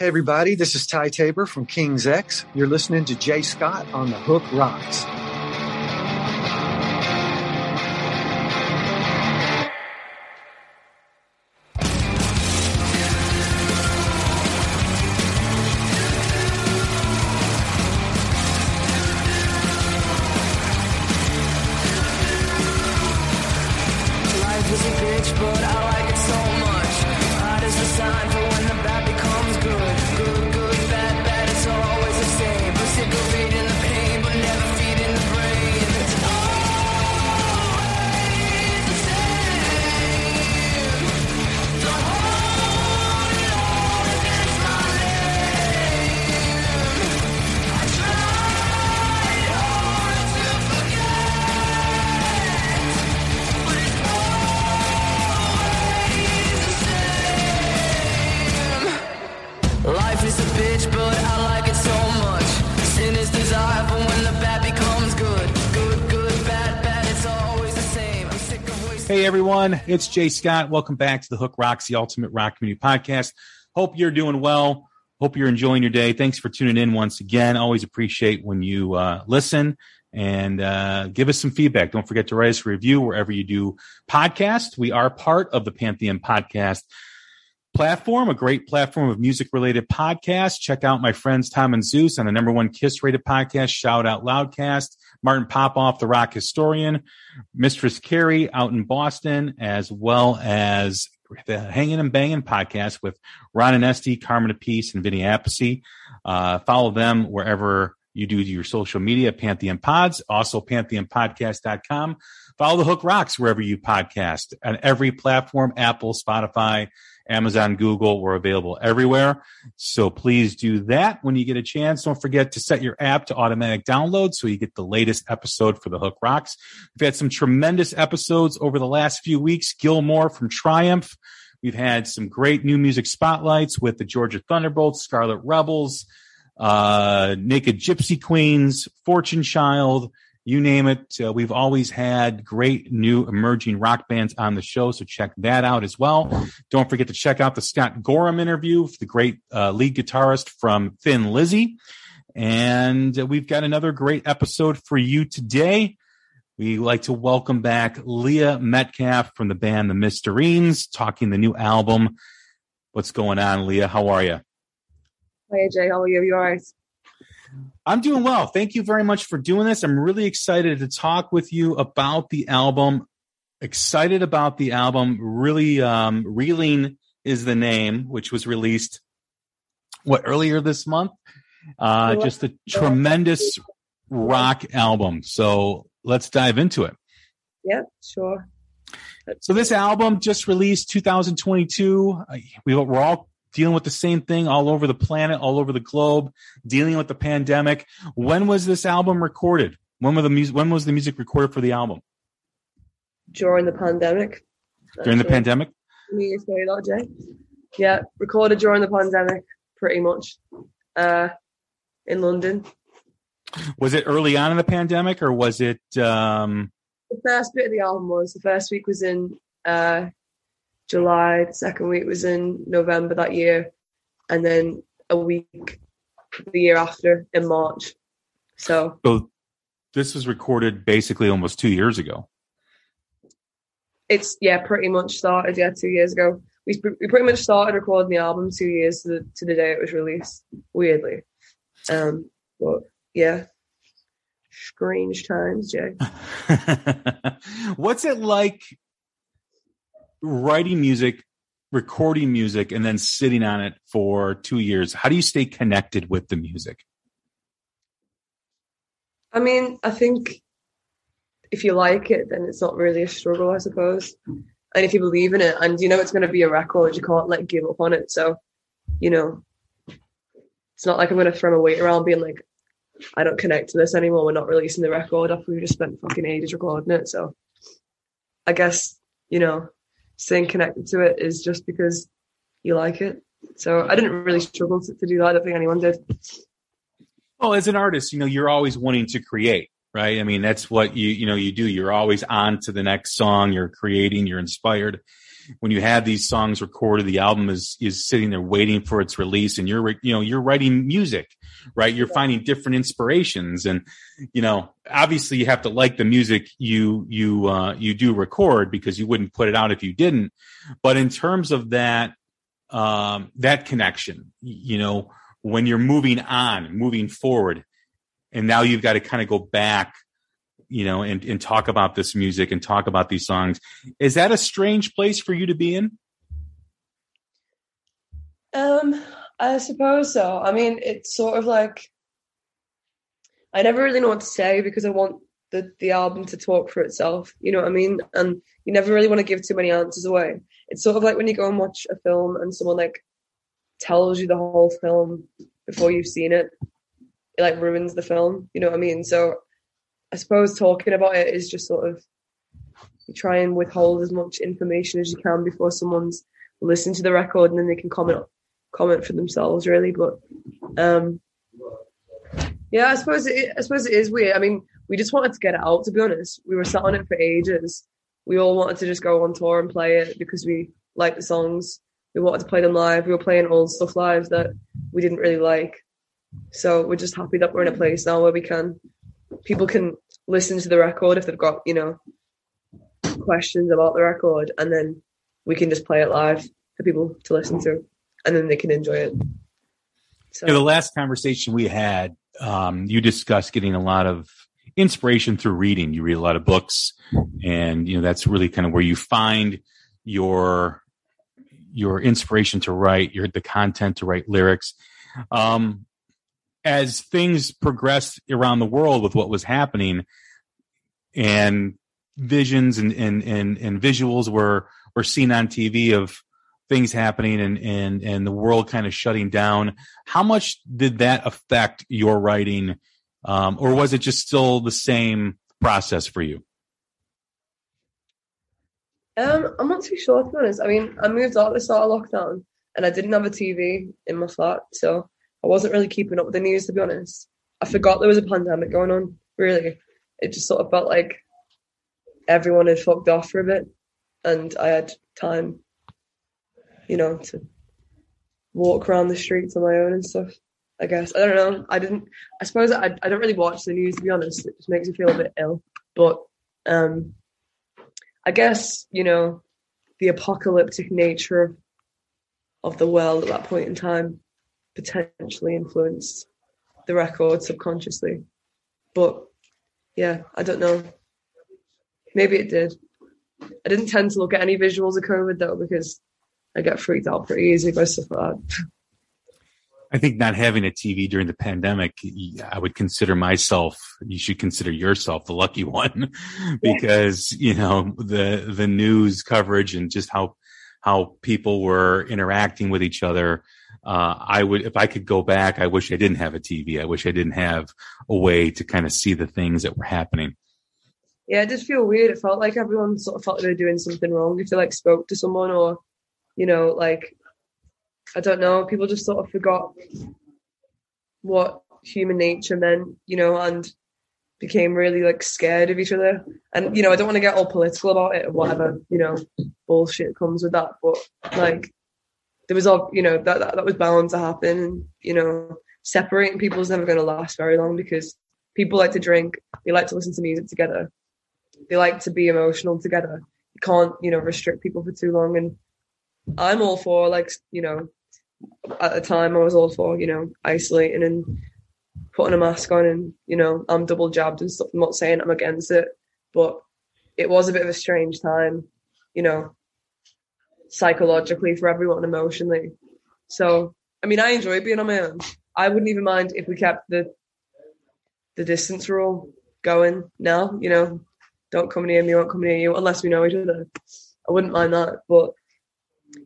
Hey, everybody, this is Ty Tabor from King's X. You're listening to Jay Scott on The Hook Rocks. Life is a bitch, but I like it so much. Hard is the sign for Hey everyone, it's Jay Scott. Welcome back to the Hook Rocks, the Ultimate Rock Community Podcast. Hope you're doing well. Hope you're enjoying your day. Thanks for tuning in once again. Always appreciate when you uh, listen and uh, give us some feedback. Don't forget to write us a review wherever you do podcast. We are part of the Pantheon Podcast platform, a great platform of music related podcasts. Check out my friends Tom and Zeus on the number one Kiss rated podcast, Shout Out Loudcast, Martin Popoff, the rock historian, Mistress Carrie out in Boston, as well as the Hanging and Banging podcast with Ron and Esty, Carmine Appice, and Vinny Appice. Uh, follow them wherever you do your social media, Pantheon Pods, also pantheonpodcast.com. Follow the Hook Rocks wherever you podcast on every platform, Apple, Spotify, Amazon, Google. We're available everywhere. So please do that when you get a chance. Don't forget to set your app to automatic download so you get the latest episode for the Hook Rocks. We've had some tremendous episodes over the last few weeks. Gil Moore from Triumph. We've had some great new music spotlights with the Georgia Thunderbolts, Scarlet Rebels, uh, Naked Gypsy Queens, Fortune Child, you name it. Uh, we've always had great new emerging rock bands on the show, so check that out as well. Don't forget to check out the Scott Gorham interview, the great uh, lead guitarist from Thin Lizzy. And we've got another great episode for you today. We like to welcome back Lia Metcalfe from the band The Mysterines, talking the new album. What's going on, Leah? How are you? Hey Jay, how are you? You right? I'm doing well. Thank you very much for doing this. I'm really excited to talk with you about the album. Excited about the album. Really, um, Reeling is the name, which was released what earlier this month. Uh, just a tremendous rock album. So let's dive into it. Yeah, sure. So this album just released 2022. Uh, We we're all dealing with the same thing all over the planet, all over the globe, dealing with the pandemic. When was this album recorded? When were the music? When was the music recorded for the album? During the pandemic. During the Actually, pandemic? Say that, Jay. Yeah, recorded during the pandemic, pretty much. Uh, in London. Was it early on in the pandemic, or was it? Um, The first bit of the album was the first week was in uh, July. The second week was in November that year, and then a week the year after in March. So so this was recorded basically almost two years ago. it's yeah, pretty much started yeah two years ago. We we pretty much started recording the album two years to the to the day it was released. Weirdly, um, but yeah, strange times, Jay. What's it like writing music, recording music, and then sitting on it for two years? How do you stay connected with the music? I mean, I think if you like it, then it's not really a struggle, I suppose. And if you believe in it, and you know it's going to be a record, you can't like give up on it. So, you know, it's not like I'm gonna throw my weight around being like, I don't connect to this anymore. We're not releasing the record after we just spent fucking ages recording it. So I guess, you know, staying connected to it is just because you like it. So I didn't really struggle to, to do that. I don't think anyone did. Well, as an artist, you know, you're always wanting to create, right? I mean, that's what you, you know, you do. You're always on to the next song. You're creating, you're inspired. When you have these songs recorded, the album is, is sitting there waiting for its release and you're, you know, you're writing music, right? You're finding different inspirations and, you know, obviously you have to like the music you, you, uh, you do record because you wouldn't put it out if you didn't. But in terms of that, um, that connection, you know, when you're moving on, moving forward, and now you've got to kind of go back, you know, and, and talk about this music and talk about these songs. Is that a strange place for you to be in? Um, I suppose so. I mean, it's sort of like I never really know what to say because I want the the album to talk for itself. You know what I mean? And you never really want to give too many answers away. It's sort of like when you go and watch a film and someone like tells you the whole film before you've seen it. It like ruins the film. You know what I mean? So I suppose talking about it is just sort of you try and withhold as much information as you can before someone's listened to the record and then they can comment comment for themselves really. But um yeah, I suppose it I suppose it is weird. I mean, we just wanted to get it out to be honest. We were sat on it for ages. We all wanted to just go on tour and play it because we like the songs we wanted to play them live. We were playing old stuff live that we didn't really like. So we're just happy that we're in a place now where we can people can listen to the record if they've got, you know, questions about the record and then we can just play it live for people to listen to and then they can enjoy it. So Yeah, the last conversation we had, um, you discussed getting a lot of inspiration through reading. You read a lot of books, and you know that's really kind of where you find your your inspiration to write, your the content to write lyrics. Um, as things progressed around the world with what was happening, and visions and and and, and visuals were were seen on TV of things happening and and and the world kind of shutting down. How much did that affect your writing, um, or was it just still the same process for you? Um, I'm not too sure to be honest. I mean, I moved out at the start of lockdown and I didn't have a TV in my flat, so I wasn't really keeping up with the news to be honest. I forgot there was a pandemic going on, really. It just sort of felt like everyone had fucked off for a bit and I had time, you know, to walk around the streets on my own and stuff. I guess. I don't know. I didn't I suppose I I don't really watch the news to be honest. It just makes me feel a bit ill. But um I guess, you know, the apocalyptic nature of, of the world at that point in time potentially influenced the record subconsciously. But yeah, I don't know. Maybe it did. I didn't tend to look at any visuals of COVID though because I get freaked out pretty easy by stuff like that. I think not having a TV during the pandemic, I would consider myself, you should consider yourself the lucky one because, you know, the, the news coverage and just how, how people were interacting with each other. Uh, I would, if I could go back, I wish I didn't have a TV. I wish I didn't have a way to kind of see the things that were happening. Yeah, it did feel weird. It felt like everyone sort of felt like they were doing something wrong if they like spoke to someone or, you know, like I don't know, people just sort of forgot what human nature meant, you know, and became really like scared of each other. And, you know, I don't want to get all political about it or whatever, you know, bullshit comes with that. But like there was all, you know, that, that, that was bound to happen. And, you know, separating people is never going to last very long because people like to drink, they like to listen to music together, they like to be emotional together. You can't, you know, restrict people for too long. And I'm all for like, you know, at the time I was all for, you know, isolating and putting a mask on and, you know, I'm double jabbed and stuff. I'm not saying I'm against it, but it was a bit of a strange time, you know, psychologically for everyone emotionally. So, I mean, I enjoy being on my own. I wouldn't even mind if we kept the the distance rule going now, you know, don't come near me, won't come near you unless we know each other. I wouldn't mind that. But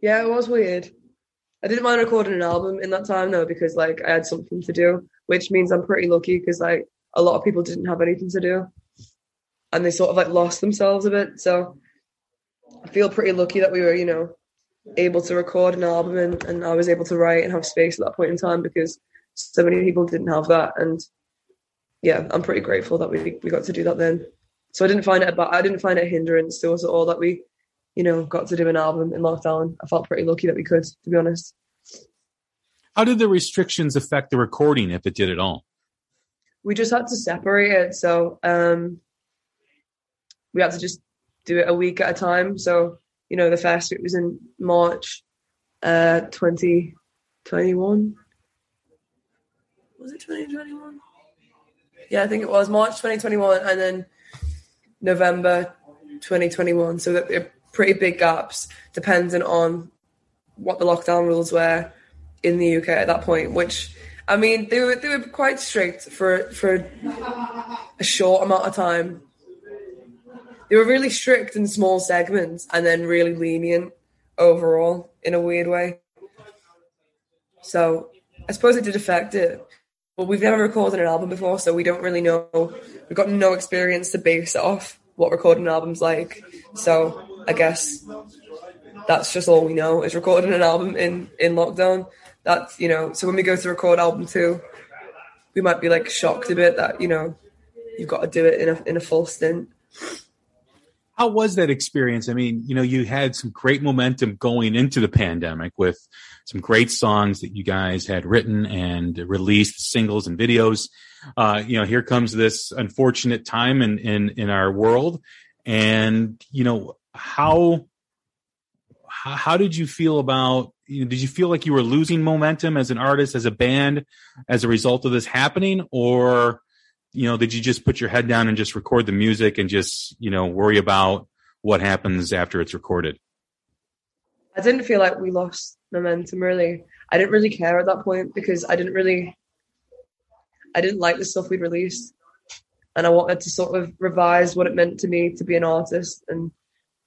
yeah, it was weird. I didn't mind recording an album in that time though because like I had something to do, which means I'm pretty lucky because like a lot of people didn't have anything to do, and they sort of like lost themselves a bit. So I feel pretty lucky that we were, you know, able to record an album and, and I was able to write and have space at that point in time because so many people didn't have that. And yeah, I'm pretty grateful that we we got to do that then. So I didn't find it about I didn't find it a hindrance to us at all that we, you know, got to do an album in lockdown. I felt pretty lucky that we could, to be honest. How did the restrictions affect the recording, if it did at all? We just had to separate it. So um we had to just do it a week at a time. So, you know, the first week was in March uh 2021. Was it 2021? Yeah, I think it was March 2021 and then November 2021. So that they're pretty big gaps depending on what the lockdown rules were in the UK at that point, which I mean they were they were quite strict for for a short amount of time. They were really strict in small segments and then really lenient overall in a weird way. So I suppose it did affect it. But we've never recorded an album before, so we don't really know. We've got no experience to base off what recording an album's like. So I guess that's just all we know is recording an album in in lockdown. That's you know. So when we go to record album two, we might be like shocked a bit that you know you've got to do it in a in a full stint. How was that experience? I mean, you know, you had some great momentum going into the pandemic with some great songs that you guys had written and released singles and videos. Uh, you know, here comes this unfortunate time in in in our world, and you know how how, did you feel about? You know, did you feel like you were losing momentum as an artist, as a band, as a result of this happening, or you know, did you just put your head down and just record the music and just you know worry about what happens after it's recorded? I didn't feel like we lost momentum really. I didn't really care at that point because I didn't really I didn't like the stuff we'd released. And I wanted to sort of revise what it meant to me to be an artist and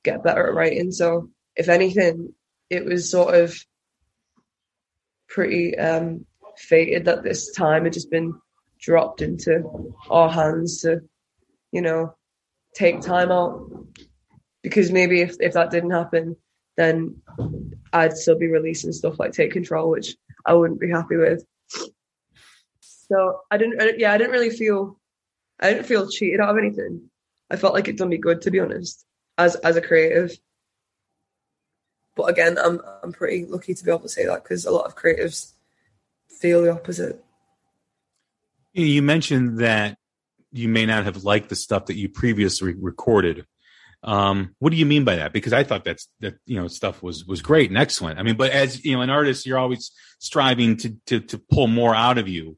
get better at writing. So if anything, it was sort of pretty um fated that this time had just been dropped into our hands to, you know, take time out. Because maybe if, if that didn't happen, then I'd still be releasing stuff like Take Control, which I wouldn't be happy with. So I didn't, I, yeah, I didn't really feel, I didn't feel cheated out of anything. I felt like it done me good, to be honest, as as a creative. But again, I'm I'm pretty lucky to be able to say that because a lot of creatives feel the opposite. You mentioned that you may not have liked the stuff that you previously recorded. Um, what do you mean by that? Because I thought that's that you know stuff was was great and excellent. I mean, but as you know, an artist, you're always striving to to to pull more out of you.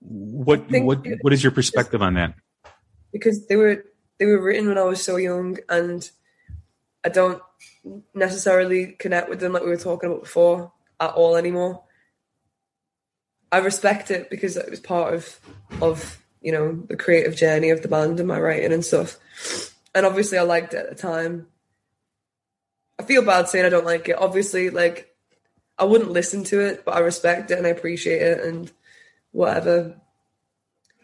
What what what is your perspective on that? Because they were they were written when I was so young, and I don't necessarily connect with them like we were talking about before at all anymore. I respect it because it was part of of you know the creative journey of the band and my writing and stuff. And obviously, I liked it at the time. I feel bad saying I don't like it. Obviously, like I wouldn't listen to it, but I respect it and I appreciate it and whatever.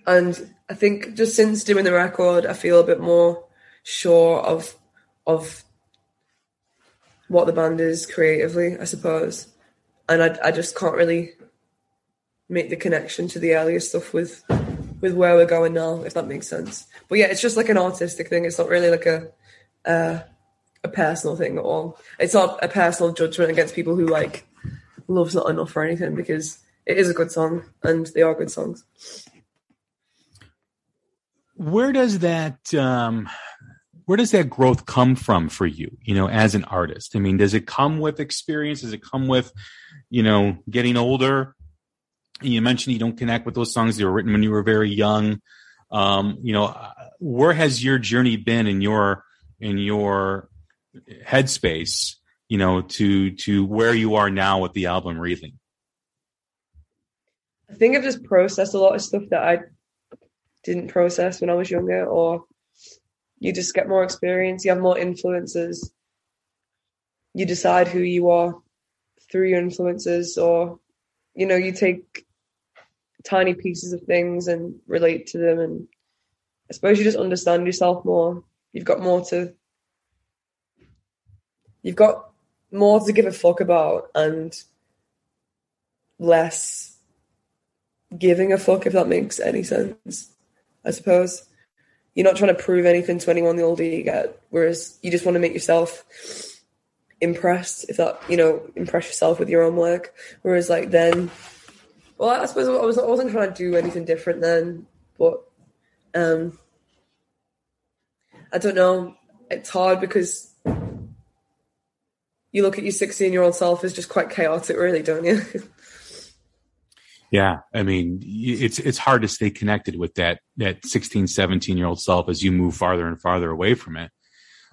And I think just since doing the record, I feel a bit more sure of of what the band is creatively, I suppose. And I, I just can't really make the connection to the earlier stuff with with where we're going now, if that makes sense. But yeah, it's just like an artistic thing. It's not really like a uh, a personal thing at all. It's not a personal judgment against people who like love's not enough or anything because it is a good song and they are good songs. Where does that um where does that growth come from for you, you know, as an artist? I mean, does it come with experience? Does it come with, you know, getting older? You mentioned you don't connect with those songs that were written when you were very young. Um, you know, where has your journey been in your in your headspace? You know, to to where you are now with the album Reeling. I think I've just processed a lot of stuff that I didn't process when I was younger, or you just get more experience, you have more influences, you decide who you are through your influences or you know you take tiny pieces of things and relate to them. And i suppose you just understand yourself more. You've got more to you've got more to give a fuck about and less giving a fuck if that makes any sense i suppose. You're not trying to prove anything to anyone the older you get whereas you just want to make yourself impressed if that you know impress yourself with your own work. Whereas like then well i suppose i, was, I wasn't trying to do anything different then but um i don't know. It's hard because you look at your 16 year old self as just quite chaotic really don't you? Yeah, I mean, it's it's hard to stay connected with that that 16, 17 year old self as you move farther and farther away from it.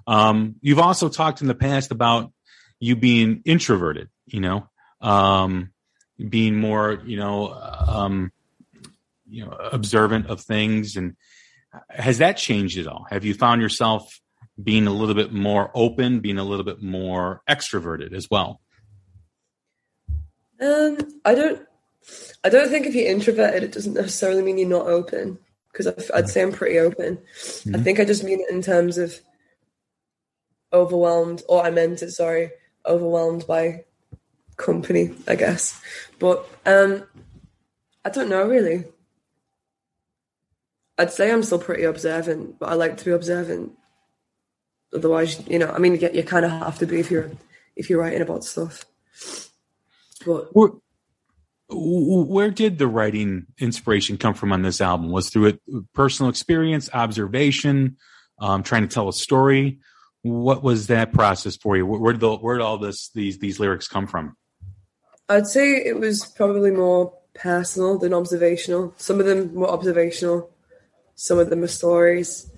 Um, you've also talked in the past about you being introverted, you know, um, being more, you know, um, you know, observant of things, and has that changed at all? Have you found yourself being a little bit more open, being a little bit more extroverted as well? Um, I don't. I don't think if you're introverted, it doesn't necessarily mean you're not open. Because I'd say I'm pretty open. I think I just mean it in terms of overwhelmed, or I meant it. Sorry, overwhelmed by company, I guess. But um, I don't know really. I'd say I'm still pretty observant, but I like to be observant. Otherwise, you know, I mean, you, you kind of have to be if you're if you're writing about stuff. But Where, where did the writing inspiration come from on this album? Was through it personal experience, observation, um, trying to tell a story? What was that process for you? Where, where did the, where did all this these these lyrics come from? I'd say it was probably more personal than observational. Some of them were observational, some of them are stories.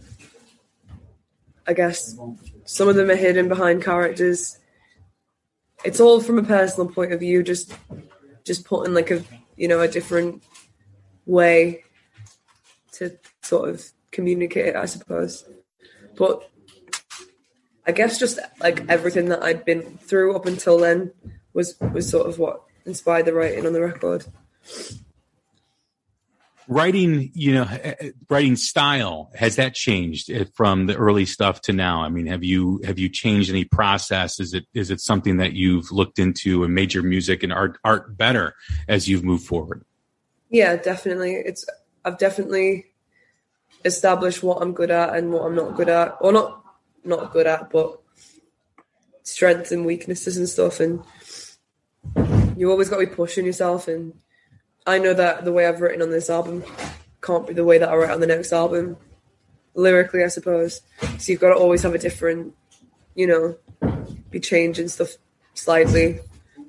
I guess some of them are hidden behind characters. It's all from a personal point of view, just just put in like a you know a different way to sort of communicate I suppose. But I guess just like everything that I'd been through up until then was was sort of what inspired the writing on the record. Writing, you know, eh, eh, writing style has that changed eh, from the early stuff to now? I mean, have you have you changed any process? Is it is it something that you've looked into and made your music and art art better as you've moved forward? Yeah, definitely. It's I've definitely established what I'm good at and what I'm not good at, or not not good at, but strengths and weaknesses and stuff. And you always got to be pushing yourself. And I know that the way I've written on this album can't be the way that I write on the next album, lyrically, I suppose. So you've got to always have a different, you know, be changing stuff slightly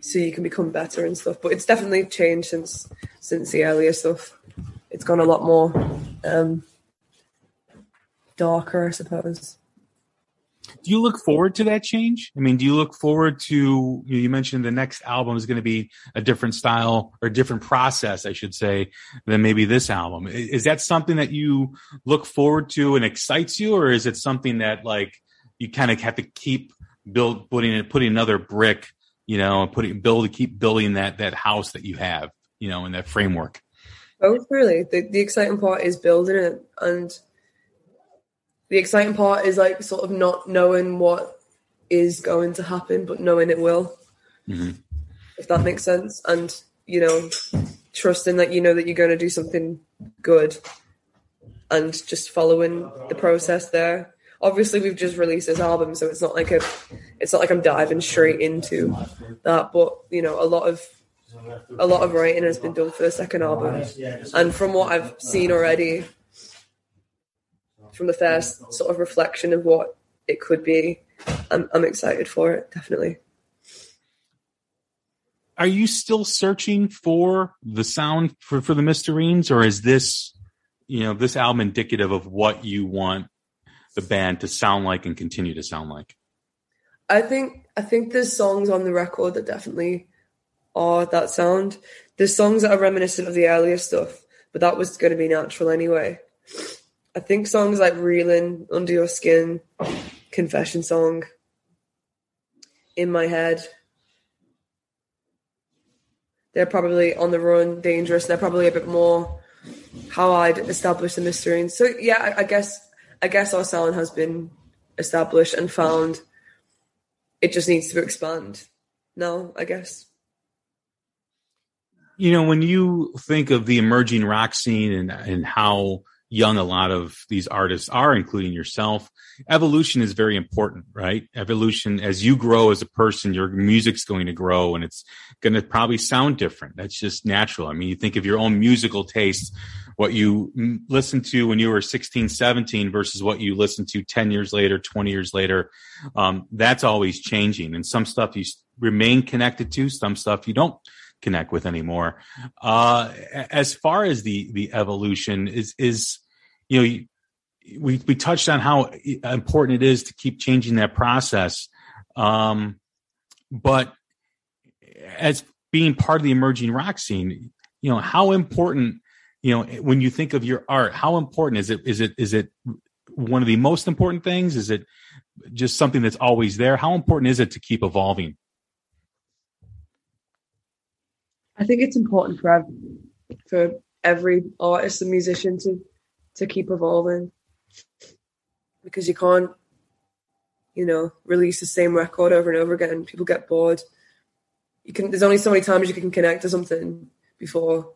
so you can become better and stuff. But it's definitely changed since since the earlier stuff. It's gone a lot more um, darker, I suppose. Do you look forward to that change? I mean, do you look forward to you, mentioned the next album is going to be a different style or different process, I should say, than maybe this album. Is that something that you look forward to and excites you, or is it something that like you kind of have to keep build putting putting another brick, you know, and putting build to keep building that that house that you have, you know, in that framework? Both really. The the exciting part is building it, and the exciting part is like sort of not knowing what is going to happen, but knowing it will. Mhm. If that makes sense, and you know, trusting that you know that you're going to do something good, and just following the process there. Obviously, we've just released this album, so it's not like a, it's not like I'm diving straight into that. But you know, a lot of a lot of writing has been done for the second album, and from what I've seen already, from the first sort of reflection of what it could be, I'm, I'm excited for it. Definitely. Are you still searching for the sound for, for the Mysterines, or is this, you know, this album indicative of what you want the band to sound like and continue to sound like? I think I think there's songs on the record that definitely are that sound. There's songs that are reminiscent of the earlier stuff, but that was going to be natural anyway. I think songs like "Reeling," "Under Your Skin," "Confession Song," "In My Head," they're probably on the run, dangerous. They're probably a bit more how I'd establish the mystery. And so yeah, I, I guess I guess our sound has been established and found. It just needs to expand now, I guess. You know, when you think of the emerging rock scene and and how young a lot of these artists are, including yourself, evolution is very important, right? Evolution, as you grow as a person, your music's going to grow and it's going to probably sound different. That's just natural. I mean, you think of your own musical taste, what you listened to when you were 16, 17 versus what you listen to 10 years later, 20 years later. Um, that's always changing. And some stuff you remain connected to, some stuff you don't connect with anymore. Uh, as far as the the evolution is is you know we we touched on how important it is to keep changing that process, um, but as being part of the emerging rock scene, you know how important you know when you think of your art, how important is it? Is it is it one of the most important things? Is it just something that's always there? How important is it to keep evolving? I think it's important for for every artist and musician to to keep evolving because you can't, you know, release the same record over and over again. People get bored. You can. There's only so many times you can connect to something before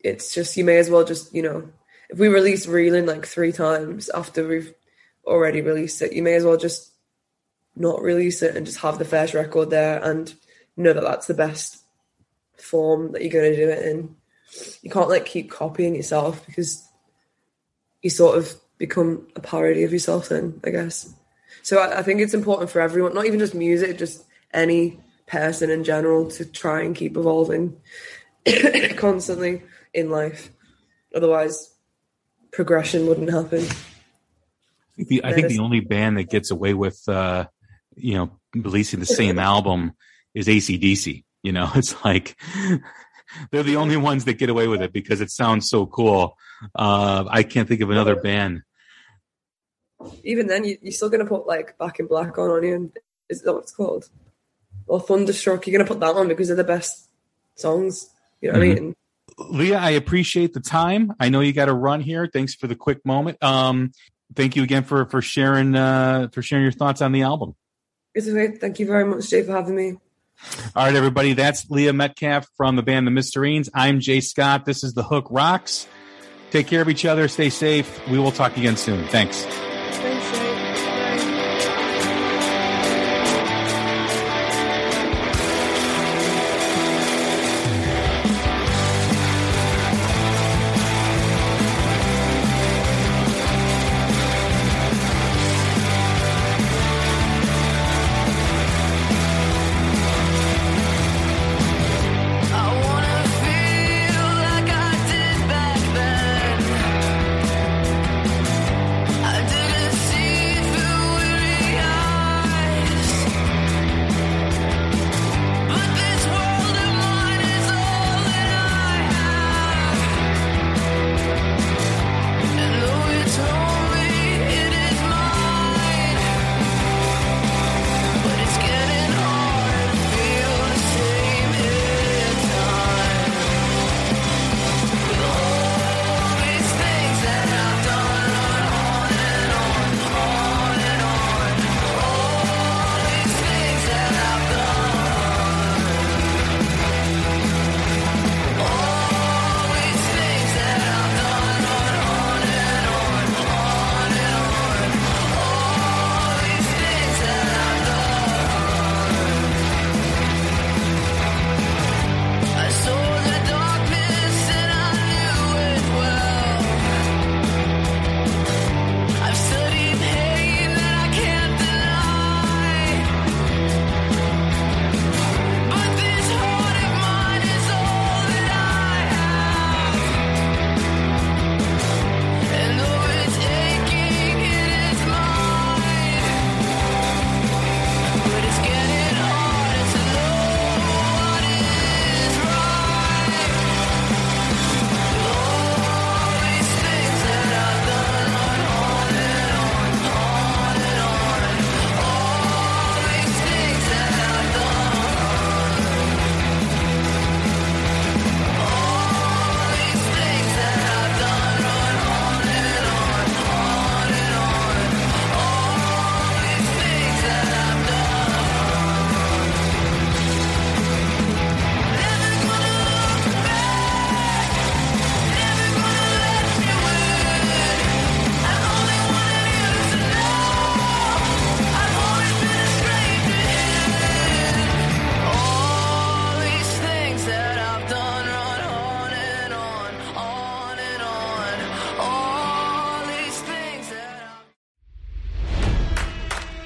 it's just you may as well just you know if we release reeling like three times after we've already released it, you may as well just not release it and just have the first record there and know that that's the best form that you're going to do it in. You can't like keep copying yourself because you sort of become a parody of yourself then, I guess. So I, I think it's important for everyone, not even just music, just any person in general to try and keep evolving constantly in life. Otherwise, progression wouldn't happen. I think the, I think the only band that gets away with, uh, you know, releasing the same album is ACDC. You know, it's like they're the only ones that get away with it because it sounds so cool. Uh, I can't think of another band. Even then, you, are still going to put like Back in Black on on you. Is that what it's called? Or Thunderstruck. You're going to put that on because they're the best songs. You know what mm-hmm. I mean? Lia, I appreciate the time. I know you got to run here. Thanks for the quick moment. Um, thank you again for for sharing uh, for sharing your thoughts on the album. It's okay. Thank you very much, Jay, for having me. All right, everybody. That's Lia Metcalfe from the band The Mysterines. I'm Jay Scott. This is The Hook Rocks. Take care of each other. Stay safe. We will talk again soon. Thanks.